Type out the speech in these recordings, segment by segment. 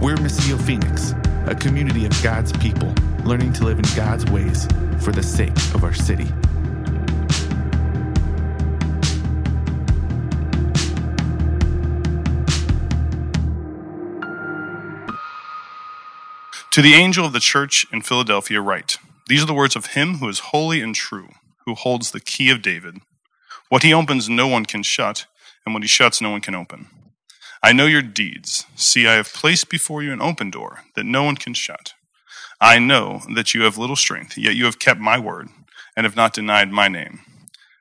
We're Missio Phoenix, a community of God's people learning to live in God's ways for the sake of our city. To the angel of the church in Philadelphia, write These are the words of him who is holy and true, who holds the key of David. What he opens, no one can shut, and what he shuts, no one can open. I know your deeds. See, I have placed before you an open door that no one can shut. I know that you have little strength, yet you have kept my word and have not denied my name.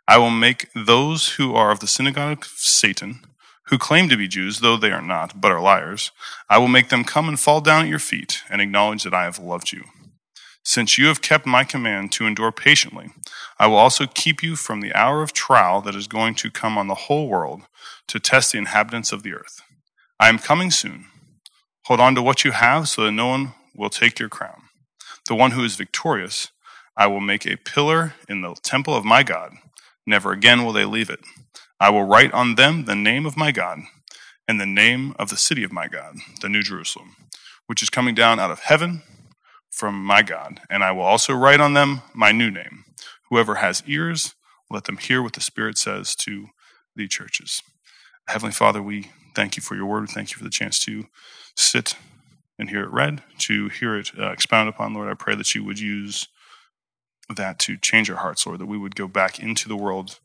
I will make those who are of the synagogue of Satan, who claim to be Jews, though they are not, but are liars, I will make them come and fall down at your feet and acknowledge that I have loved you. Since you have kept my command to endure patiently, I will also keep you from the hour of trial that is going to come on the whole world to test the inhabitants of the earth. I am coming soon. Hold on to what you have so that no one will take your crown. The one who is victorious, I will make a pillar in the temple of my God. Never again will they leave it. I will write on them the name of my God and the name of the city of my God, the New Jerusalem, which is coming down out of heaven from my God. And I will also write on them my new name. Whoever has ears, let them hear what the Spirit says to the churches. Heavenly Father, we thank you for your word. Thank you for the chance to sit and hear it read, to hear it uh, expounded upon, Lord. I pray that you would use that to change our hearts, Lord, that we would go back into the world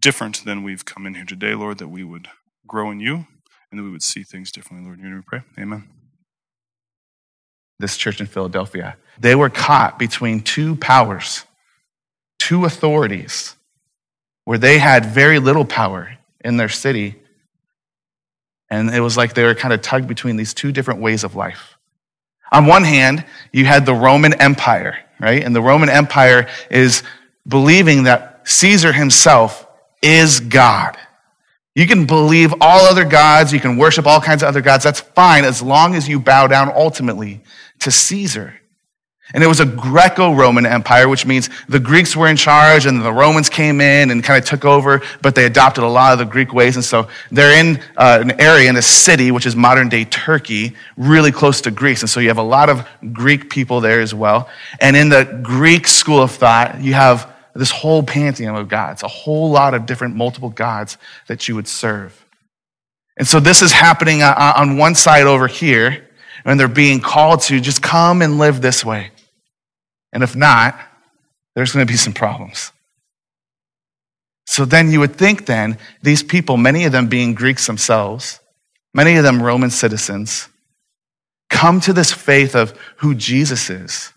different than we've come in here today, Lord, that we would grow in you and that we would see things differently, Lord. In your name we pray. Amen. This church in Philadelphia, they were caught between two powers, two authorities, where they had very little power in their city. And it was like they were kind of tugged between these two different ways of life. On one hand, you had the Roman Empire, right? And the Roman Empire is believing that Caesar himself is God. You can believe all other gods, you can worship all kinds of other gods. That's fine as long as you bow down ultimately to Caesar. And it was a Greco Roman empire, which means the Greeks were in charge and the Romans came in and kind of took over, but they adopted a lot of the Greek ways. And so they're in uh, an area, in a city, which is modern day Turkey, really close to Greece. And so you have a lot of Greek people there as well. And in the Greek school of thought, you have this whole pantheon of gods, a whole lot of different multiple gods that you would serve. And so this is happening on one side over here, and they're being called to just come and live this way. And if not, there's going to be some problems. So then you would think then, these people, many of them being Greeks themselves, many of them Roman citizens, come to this faith of who Jesus is.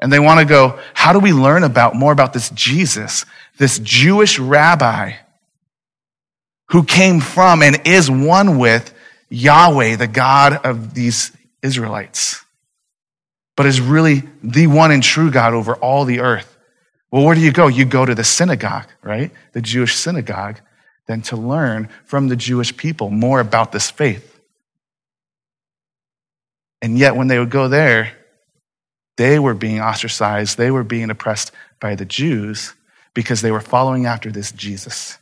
And they want to go, how do we learn about more about this Jesus, this Jewish rabbi who came from and is one with Yahweh, the God of these Israelites, but is really the one and true God over all the earth. Well, where do you go? You go to the synagogue, right? The Jewish synagogue, then to learn from the Jewish people more about this faith. And yet, when they would go there, they were being ostracized, they were being oppressed by the Jews because they were following after this Jesus.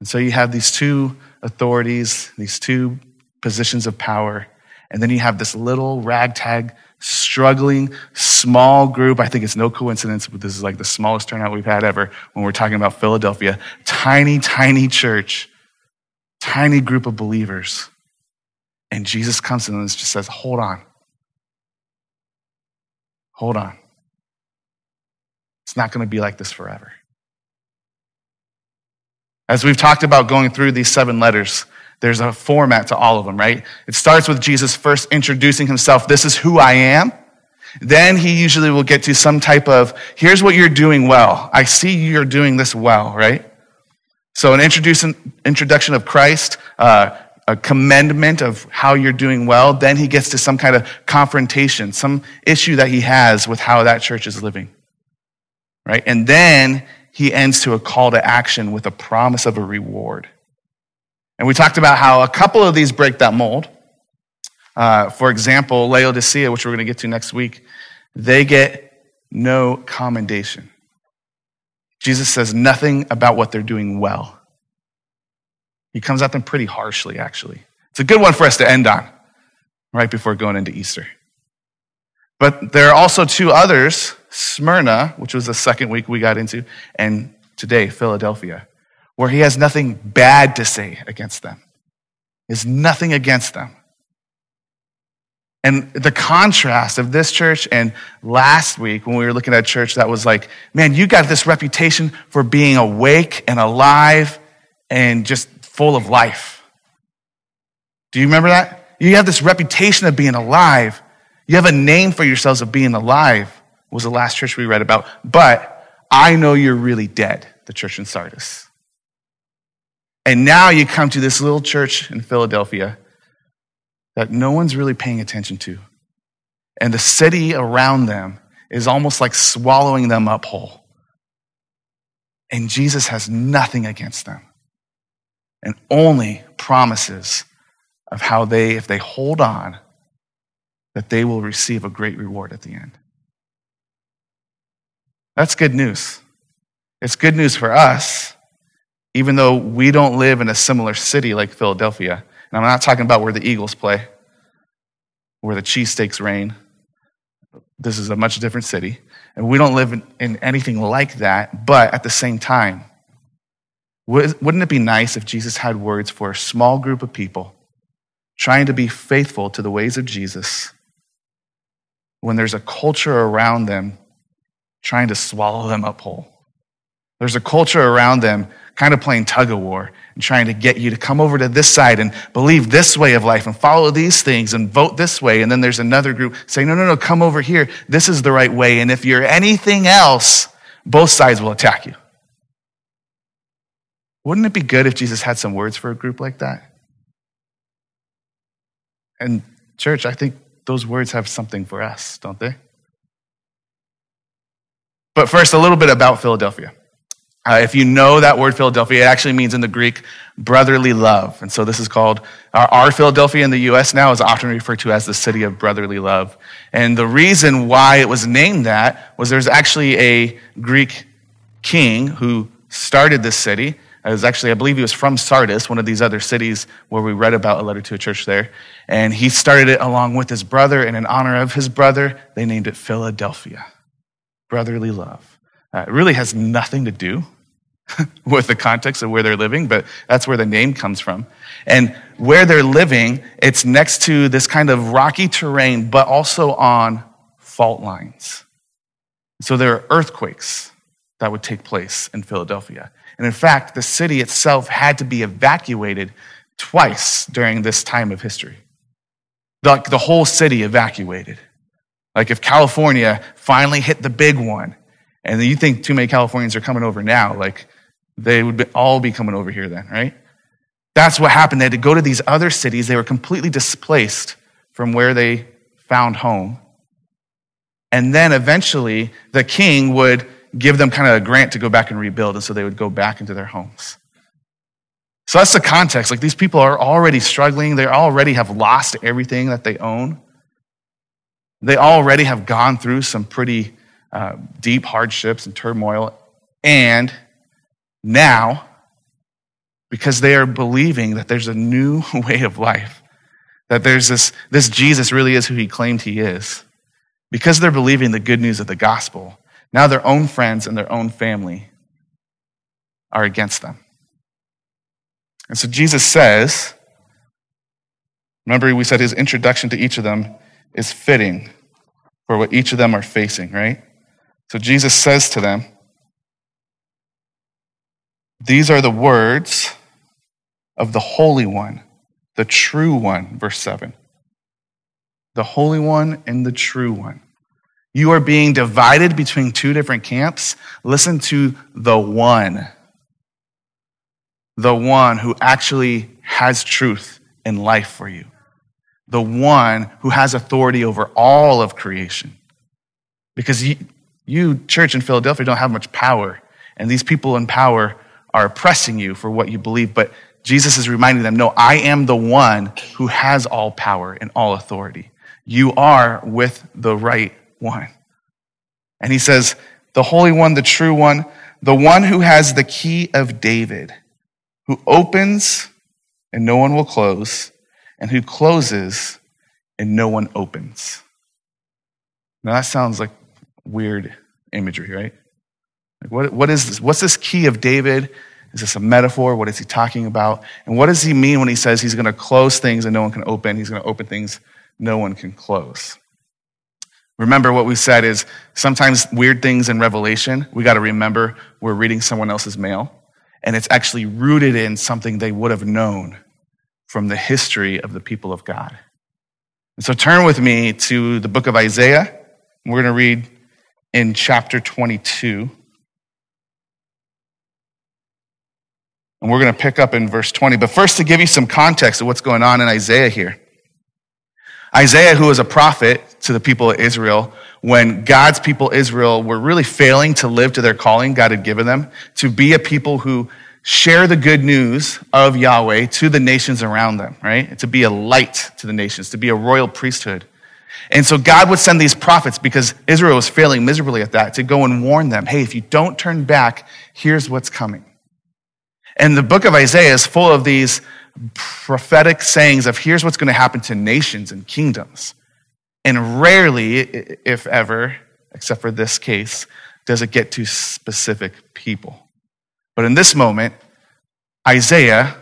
And so you have these two authorities, these two positions of power, and then you have this little ragtag, struggling, small group. I think it's no coincidence, but this is like the smallest turnout we've had ever when we're talking about Philadelphia. Tiny, tiny church, tiny group of believers. And Jesus comes in and just says, Hold on. Hold on. It's not going to be like this forever. As we've talked about going through these seven letters, there's a format to all of them, right? It starts with Jesus first introducing himself. This is who I am. Then he usually will get to some type of, here's what you're doing well. I see you're doing this well, right? So an introduction of Christ, uh, a commendment of how you're doing well. Then he gets to some kind of confrontation, some issue that he has with how that church is living. Right? And then he ends to a call to action with a promise of a reward. And we talked about how a couple of these break that mold. Uh, for example, Laodicea, which we're going to get to next week, they get no commendation. Jesus says nothing about what they're doing well. He comes at them pretty harshly, actually. It's a good one for us to end on right before going into Easter. But there are also two others Smyrna, which was the second week we got into, and today, Philadelphia, where he has nothing bad to say against them. Is nothing against them. And the contrast of this church and last week when we were looking at a church that was like, man, you got this reputation for being awake and alive and just full of life. Do you remember that? You have this reputation of being alive. You have a name for yourselves of being alive was the last church we read about. But I know you're really dead, the church in Sardis. And now you come to this little church in Philadelphia that no one's really paying attention to. And the city around them is almost like swallowing them up whole. And Jesus has nothing against them and only promises of how they, if they hold on, that they will receive a great reward at the end. That's good news. It's good news for us, even though we don't live in a similar city like Philadelphia. And I'm not talking about where the Eagles play, where the cheesesteaks reign. This is a much different city. And we don't live in, in anything like that. But at the same time, wouldn't it be nice if Jesus had words for a small group of people trying to be faithful to the ways of Jesus when there's a culture around them trying to swallow them up whole. There's a culture around them kind of playing tug of war and trying to get you to come over to this side and believe this way of life and follow these things and vote this way. And then there's another group saying, no, no, no, come over here. This is the right way. And if you're anything else, both sides will attack you. Wouldn't it be good if Jesus had some words for a group like that? And, church, I think those words have something for us, don't they? But first, a little bit about Philadelphia. Uh, if you know that word Philadelphia, it actually means in the Greek brotherly love. And so this is called, our, our, Philadelphia in the US now is often referred to as the city of brotherly love. And the reason why it was named that was there's actually a Greek king who started this city. It was actually, I believe he was from Sardis, one of these other cities where we read about a letter to a church there. And he started it along with his brother, and in honor of his brother, they named it Philadelphia brotherly love. Uh, it really has nothing to do with the context of where they're living, but that's where the name comes from. And where they're living, it's next to this kind of rocky terrain, but also on fault lines. So there are earthquakes that would take place in Philadelphia. And in fact, the city itself had to be evacuated twice during this time of history. Like the whole city evacuated. Like if California finally hit the big one, and you think too many Californians are coming over now, like they would be, all be coming over here then, right? That's what happened. They had to go to these other cities. They were completely displaced from where they found home. And then eventually the king would give them kind of a grant to go back and rebuild. And so they would go back into their homes. So that's the context. Like these people are already struggling. They already have lost everything that they own. They already have gone through some pretty uh, deep hardships and turmoil. And now, because they are believing that there's a new way of life, that there's this, this Jesus really is who he claimed he is, because they're believing the good news of the gospel, now their own friends and their own family are against them. And so Jesus says, remember, we said his introduction to each of them is fitting for what each of them are facing, right? So Jesus says to them, These are the words of the Holy One, the true one, verse 7. The Holy One and the true one. You are being divided between two different camps. Listen to the one. The one who actually has truth and life for you the one who has authority over all of creation. Because you, you, church in Philadelphia, don't have much power, and these people in power are oppressing you for what you believe. But Jesus is reminding them no, I am the one who has all power and all authority. You are with the right one. And he says, the Holy One, the true one, the one who has the key of David, who opens and no one will close and who closes and no one opens. Now that sounds like weird imagery, right? What, what is this? What's this key of David? Is this a metaphor? What is he talking about? And what does he mean when he says he's going to close things and no one can open? He's going to open things no one can close. Remember what we said is sometimes weird things in Revelation, we got to remember we're reading someone else's mail, and it's actually rooted in something they would have known from the history of the people of God. And so turn with me to the book of Isaiah. We're going to read in chapter 22. And we're going to pick up in verse 20. But first, to give you some context of what's going on in Isaiah here. Isaiah, who was a prophet to the people of Israel, when God's people, Israel, were really failing to live to their calling God had given them, to be a people who share the good news of Yahweh to the nations around them, right? To be a light to the nations, to be a royal priesthood. And so God would send these prophets because Israel was failing miserably at that to go and warn them, hey, if you don't turn back, here's what's coming. And the book of Isaiah is full of these prophetic sayings of here's what's going to happen to nations and kingdoms. And rarely, if ever, except for this case, does it get to specific people. But in this moment, Isaiah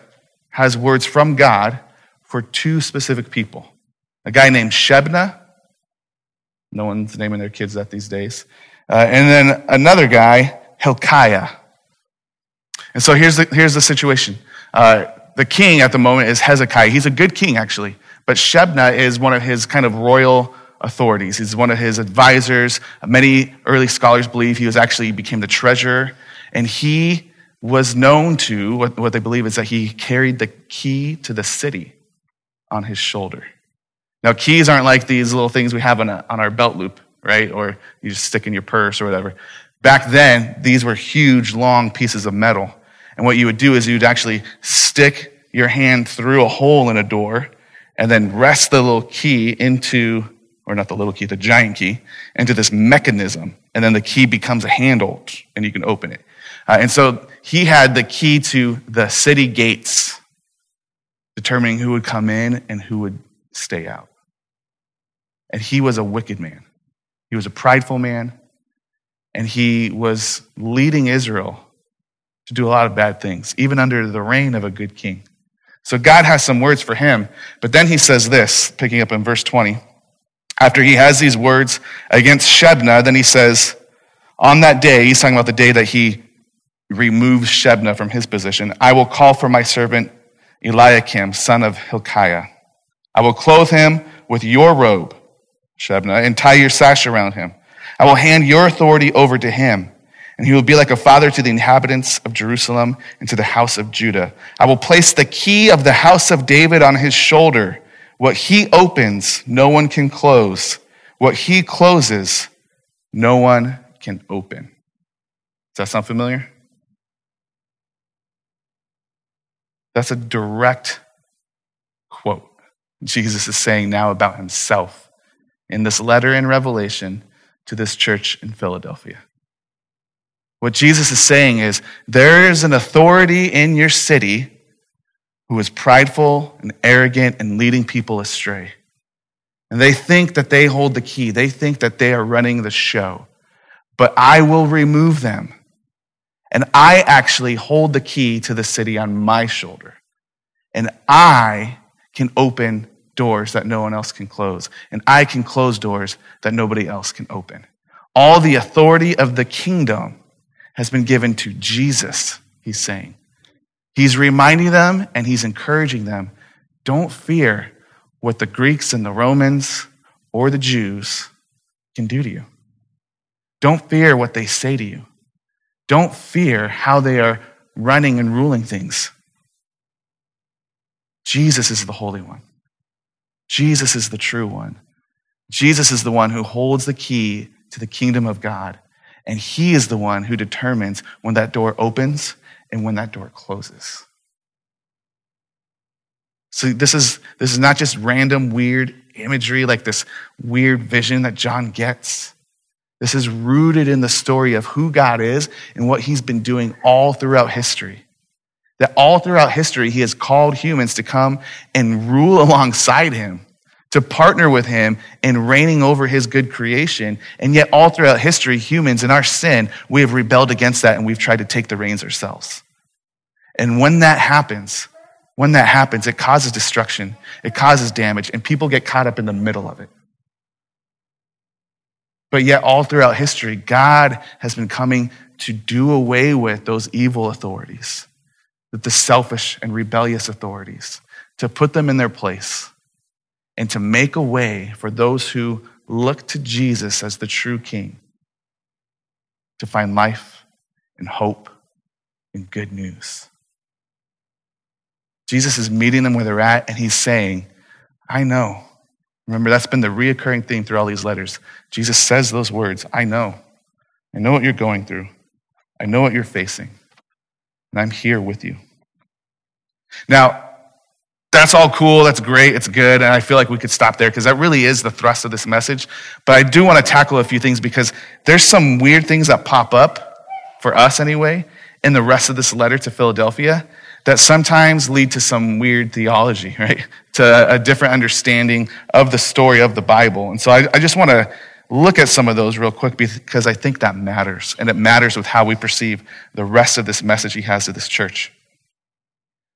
has words from God for two specific people a guy named Shebna. No one's naming their kids that these days. Uh, and then another guy, Hilkiah. And so here's the, here's the situation. Uh, the king at the moment is Hezekiah. He's a good king, actually. But Shebna is one of his kind of royal authorities. He's one of his advisors. Many early scholars believe he was actually became the treasurer. And he was known to, what, what they believe is that he carried the key to the city on his shoulder. Now, keys aren't like these little things we have on, a, on our belt loop, right? Or you just stick in your purse or whatever. Back then, these were huge, long pieces of metal and what you would do is you'd actually stick your hand through a hole in a door and then rest the little key into, or not the little key, the giant key, into this mechanism. And then the key becomes a handle and you can open it. Uh, and so he had the key to the city gates, determining who would come in and who would stay out. And he was a wicked man. He was a prideful man. And he was leading Israel to do a lot of bad things, even under the reign of a good king. So God has some words for him. But then he says this, picking up in verse 20. After he has these words against Shebna, then he says, On that day, he's talking about the day that he removes Shebna from his position, I will call for my servant Eliakim, son of Hilkiah. I will clothe him with your robe, Shebna, and tie your sash around him. I will hand your authority over to him and he will be like a father to the inhabitants of Jerusalem and to the house of Judah. I will place the key of the house of David on his shoulder. What he opens, no one can close. What he closes, no one can open. Does that sound familiar? That's a direct quote Jesus is saying now about himself in this letter in Revelation to this church in Philadelphia. What Jesus is saying is there is an authority in your city who is prideful and arrogant and leading people astray. And they think that they hold the key, they think that they are running the show. But I will remove them. And I actually hold the key to the city on my shoulder. And I can open doors that no one else can close. And I can close doors that nobody else can open. All the authority of the kingdom has been given to Jesus, he's saying. He's reminding them and he's encouraging them don't fear what the Greeks and the Romans or the Jews can do to you. Don't fear what they say to you. Don't fear how they are running and ruling things. Jesus is the Holy One. Jesus is the true one. Jesus is the one who holds the key to the kingdom of God. And He is the one who determines when that door opens and when that door closes. So this is, this is not just random weird imagery, like this weird vision that John gets. This is rooted in the story of who God is and what He's been doing all throughout history. That all throughout history, he has called humans to come and rule alongside him, to partner with him in reigning over his good creation. And yet, all throughout history, humans in our sin, we have rebelled against that and we've tried to take the reins ourselves. And when that happens, when that happens, it causes destruction, it causes damage, and people get caught up in the middle of it. But yet, all throughout history, God has been coming to do away with those evil authorities, the selfish and rebellious authorities, to put them in their place, and to make a way for those who look to Jesus as the true King to find life and hope and good news. Jesus is meeting them where they're at, and he's saying, I know Remember, that's been the reoccurring theme through all these letters. Jesus says those words I know. I know what you're going through. I know what you're facing. And I'm here with you. Now, that's all cool. That's great. It's good. And I feel like we could stop there because that really is the thrust of this message. But I do want to tackle a few things because there's some weird things that pop up, for us anyway, in the rest of this letter to Philadelphia that sometimes lead to some weird theology, right? To a different understanding of the story of the Bible. And so I, I just want to look at some of those real quick because I think that matters. And it matters with how we perceive the rest of this message he has to this church.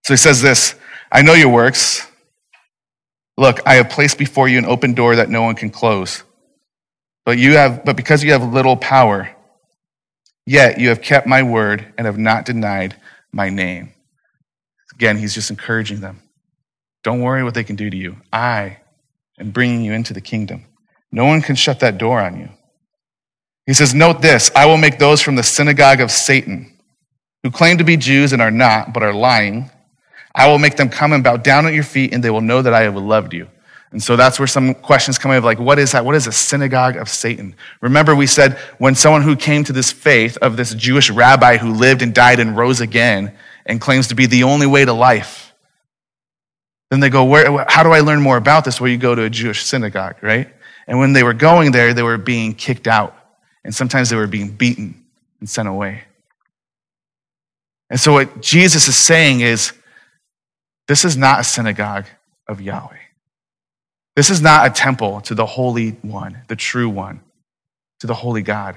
So he says this I know your works. Look, I have placed before you an open door that no one can close. But you have but because you have little power, yet you have kept my word and have not denied my name. Again, he's just encouraging them. Don't worry what they can do to you. I am bringing you into the kingdom. No one can shut that door on you. He says, Note this I will make those from the synagogue of Satan, who claim to be Jews and are not, but are lying. I will make them come and bow down at your feet, and they will know that I have loved you. And so that's where some questions come in of like, what is that? What is a synagogue of Satan? Remember, we said when someone who came to this faith of this Jewish rabbi who lived and died and rose again, and claims to be the only way to life. Then they go, Where, How do I learn more about this? Well, you go to a Jewish synagogue, right? And when they were going there, they were being kicked out. And sometimes they were being beaten and sent away. And so, what Jesus is saying is this is not a synagogue of Yahweh. This is not a temple to the Holy One, the true One, to the Holy God.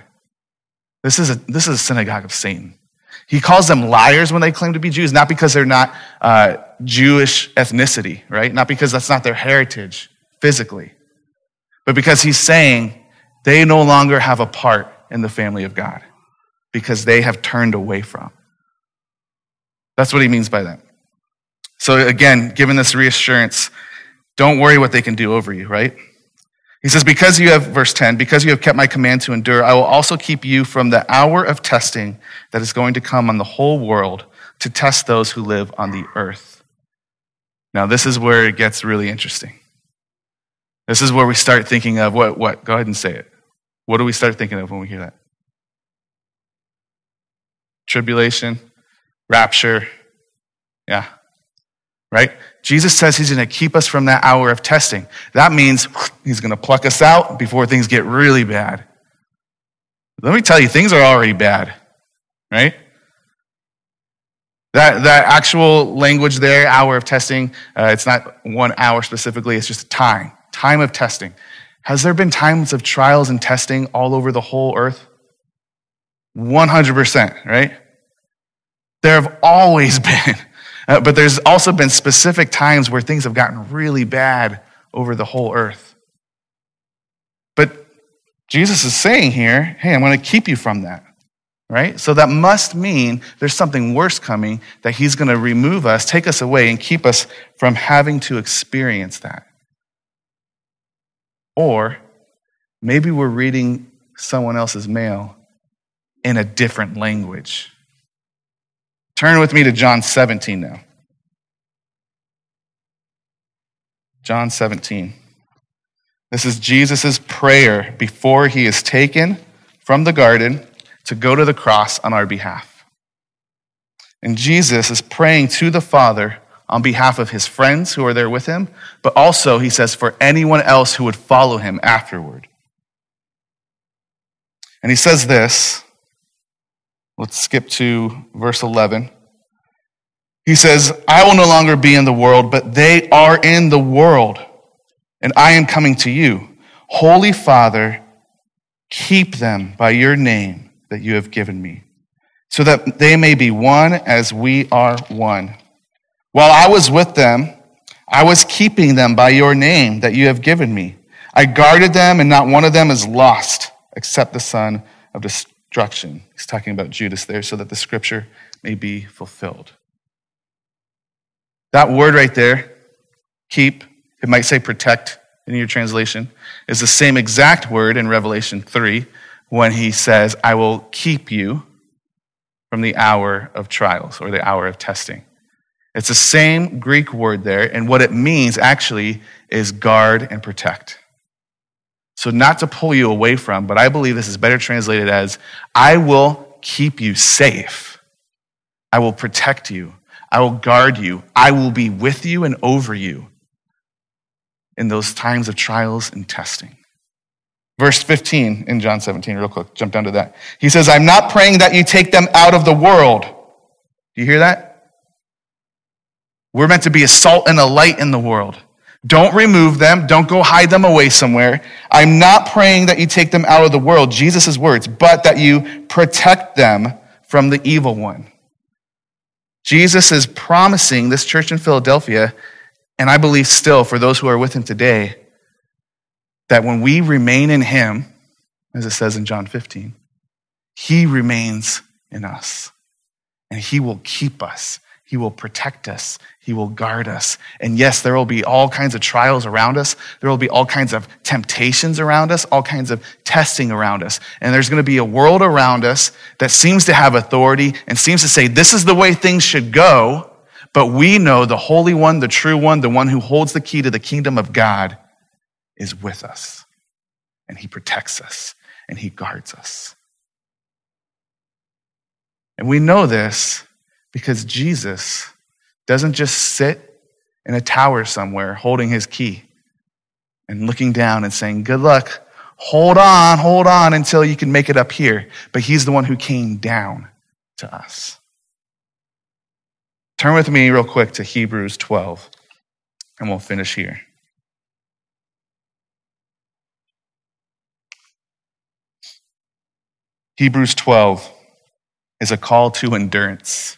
This is a, this is a synagogue of Satan. He calls them liars when they claim to be Jews, not because they're not uh, Jewish ethnicity, right? Not because that's not their heritage physically, but because he's saying they no longer have a part in the family of God because they have turned away from. That's what he means by that. So, again, given this reassurance, don't worry what they can do over you, right? He says, Because you have, verse 10, because you have kept my command to endure, I will also keep you from the hour of testing that is going to come on the whole world to test those who live on the earth. Now, this is where it gets really interesting. This is where we start thinking of what, what? Go ahead and say it. What do we start thinking of when we hear that? Tribulation, rapture. Yeah. Right? Jesus says he's going to keep us from that hour of testing. That means he's going to pluck us out before things get really bad. Let me tell you, things are already bad, right? That, that actual language there, hour of testing, uh, it's not one hour specifically, it's just time, time of testing. Has there been times of trials and testing all over the whole earth? 100%, right? There have always been. Uh, but there's also been specific times where things have gotten really bad over the whole earth. But Jesus is saying here, hey, I'm going to keep you from that. Right? So that must mean there's something worse coming that he's going to remove us, take us away, and keep us from having to experience that. Or maybe we're reading someone else's mail in a different language. Turn with me to John 17 now. John 17. This is Jesus' prayer before he is taken from the garden to go to the cross on our behalf. And Jesus is praying to the Father on behalf of his friends who are there with him, but also, he says, for anyone else who would follow him afterward. And he says this Let's skip to verse 11. He says, I will no longer be in the world, but they are in the world, and I am coming to you. Holy Father, keep them by your name that you have given me, so that they may be one as we are one. While I was with them, I was keeping them by your name that you have given me. I guarded them, and not one of them is lost except the son of destruction. He's talking about Judas there, so that the scripture may be fulfilled. That word right there, keep, it might say protect in your translation, is the same exact word in Revelation 3 when he says, I will keep you from the hour of trials or the hour of testing. It's the same Greek word there, and what it means actually is guard and protect. So, not to pull you away from, but I believe this is better translated as I will keep you safe. I will protect you. I will guard you. I will be with you and over you in those times of trials and testing. Verse 15 in John 17, real quick, jump down to that. He says, I'm not praying that you take them out of the world. Do you hear that? We're meant to be a salt and a light in the world. Don't remove them. Don't go hide them away somewhere. I'm not praying that you take them out of the world, Jesus' words, but that you protect them from the evil one. Jesus is promising this church in Philadelphia, and I believe still for those who are with him today, that when we remain in him, as it says in John 15, he remains in us, and he will keep us he will protect us. He will guard us. And yes, there will be all kinds of trials around us. There will be all kinds of temptations around us, all kinds of testing around us. And there's going to be a world around us that seems to have authority and seems to say, this is the way things should go. But we know the Holy One, the true one, the one who holds the key to the kingdom of God is with us. And he protects us and he guards us. And we know this because Jesus doesn't just sit in a tower somewhere holding his key and looking down and saying, Good luck. Hold on, hold on until you can make it up here. But he's the one who came down to us. Turn with me real quick to Hebrews 12, and we'll finish here. Hebrews 12 is a call to endurance.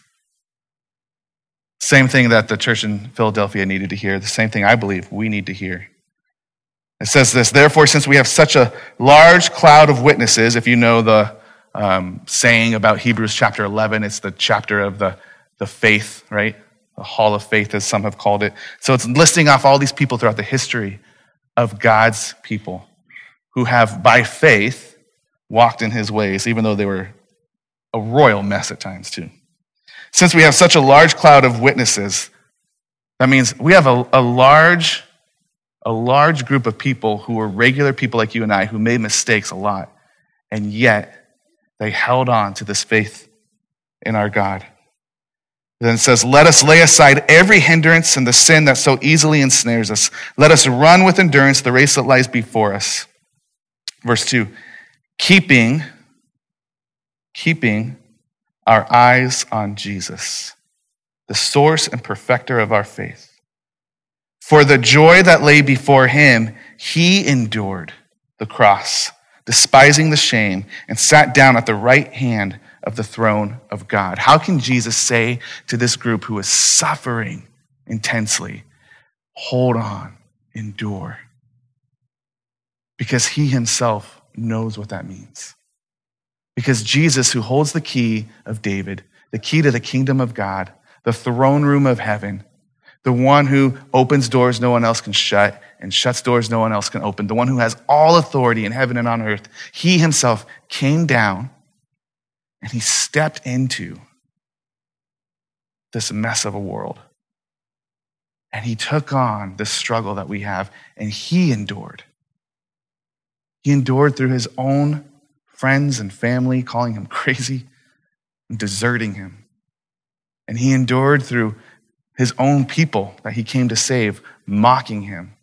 Same thing that the church in Philadelphia needed to hear, the same thing I believe we need to hear. It says this Therefore, since we have such a large cloud of witnesses, if you know the um, saying about Hebrews chapter 11, it's the chapter of the, the faith, right? The hall of faith, as some have called it. So it's listing off all these people throughout the history of God's people who have, by faith, walked in his ways, even though they were a royal mess at times, too. Since we have such a large cloud of witnesses, that means we have a, a large, a large group of people who are regular people like you and I who made mistakes a lot, and yet they held on to this faith in our God. Then it says, Let us lay aside every hindrance and the sin that so easily ensnares us. Let us run with endurance the race that lies before us. Verse 2 Keeping, keeping our eyes on Jesus, the source and perfecter of our faith. For the joy that lay before him, he endured the cross, despising the shame, and sat down at the right hand of the throne of God. How can Jesus say to this group who is suffering intensely, hold on, endure? Because he himself knows what that means. Because Jesus, who holds the key of David, the key to the kingdom of God, the throne room of heaven, the one who opens doors no one else can shut and shuts doors no one else can open, the one who has all authority in heaven and on earth, he himself came down and he stepped into this mess of a world. And he took on the struggle that we have and he endured. He endured through his own friends and family calling him crazy and deserting him. And he endured through his own people that he came to save, mocking him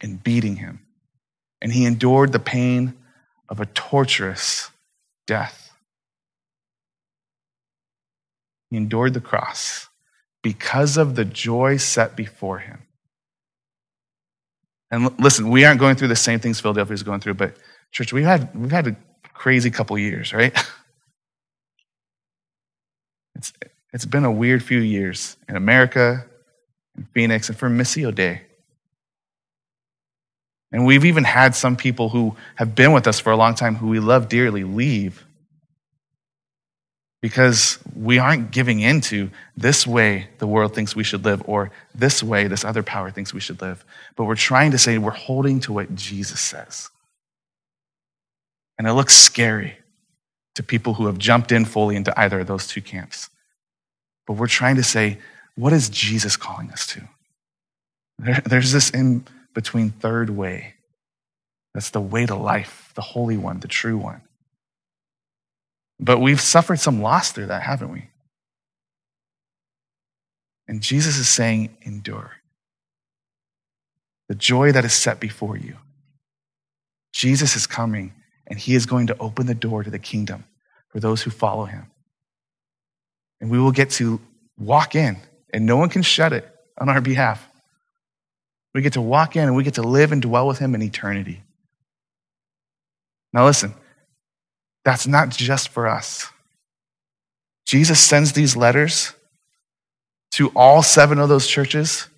and beating him. And he endured the pain of a torturous death. He endured the cross because of the joy set before him. And listen, we aren't going through the same things Philadelphia is going through, but church, we've had, we've had crazy couple years, right? It's, it's been a weird few years in America, in Phoenix, and for Missio Dei. And we've even had some people who have been with us for a long time who we love dearly leave because we aren't giving into this way the world thinks we should live or this way this other power thinks we should live. But we're trying to say we're holding to what Jesus says. And it looks scary to people who have jumped in fully into either of those two camps. But we're trying to say, what is Jesus calling us to? There, there's this in between third way. That's the way to life, the holy one, the true one. But we've suffered some loss through that, haven't we? And Jesus is saying, endure. The joy that is set before you. Jesus is coming, and he is going to open the door to the kingdom for those who follow him. And we will get to walk in, and no one can shut it on our behalf. We get to walk in and we get to live and dwell with him in eternity. Now, listen, that's not just for us. Jesus sends these letters to all seven of those churches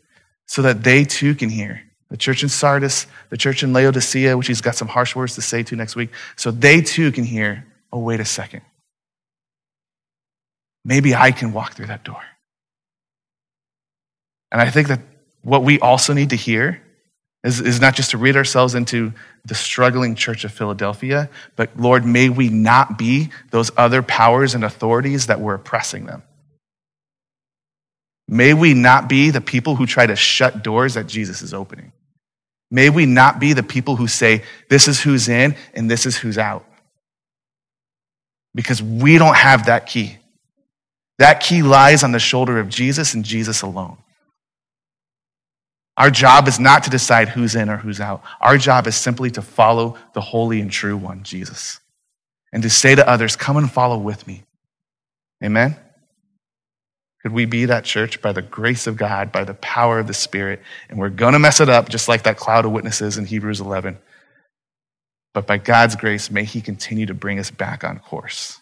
so that they too can hear. The church in Sardis, the church in Laodicea, which he's got some harsh words to say to next week, so they too can hear, oh, wait a second. Maybe I can walk through that door. And I think that what we also need to hear is, is not just to read ourselves into the struggling church of Philadelphia, but Lord, may we not be those other powers and authorities that were oppressing them. May we not be the people who try to shut doors that Jesus is opening. May we not be the people who say, this is who's in and this is who's out. Because we don't have that key. That key lies on the shoulder of Jesus and Jesus alone. Our job is not to decide who's in or who's out. Our job is simply to follow the holy and true one, Jesus, and to say to others, Come and follow with me. Amen? Could we be that church by the grace of God, by the power of the Spirit? And we're going to mess it up just like that cloud of witnesses in Hebrews 11. But by God's grace, may He continue to bring us back on course.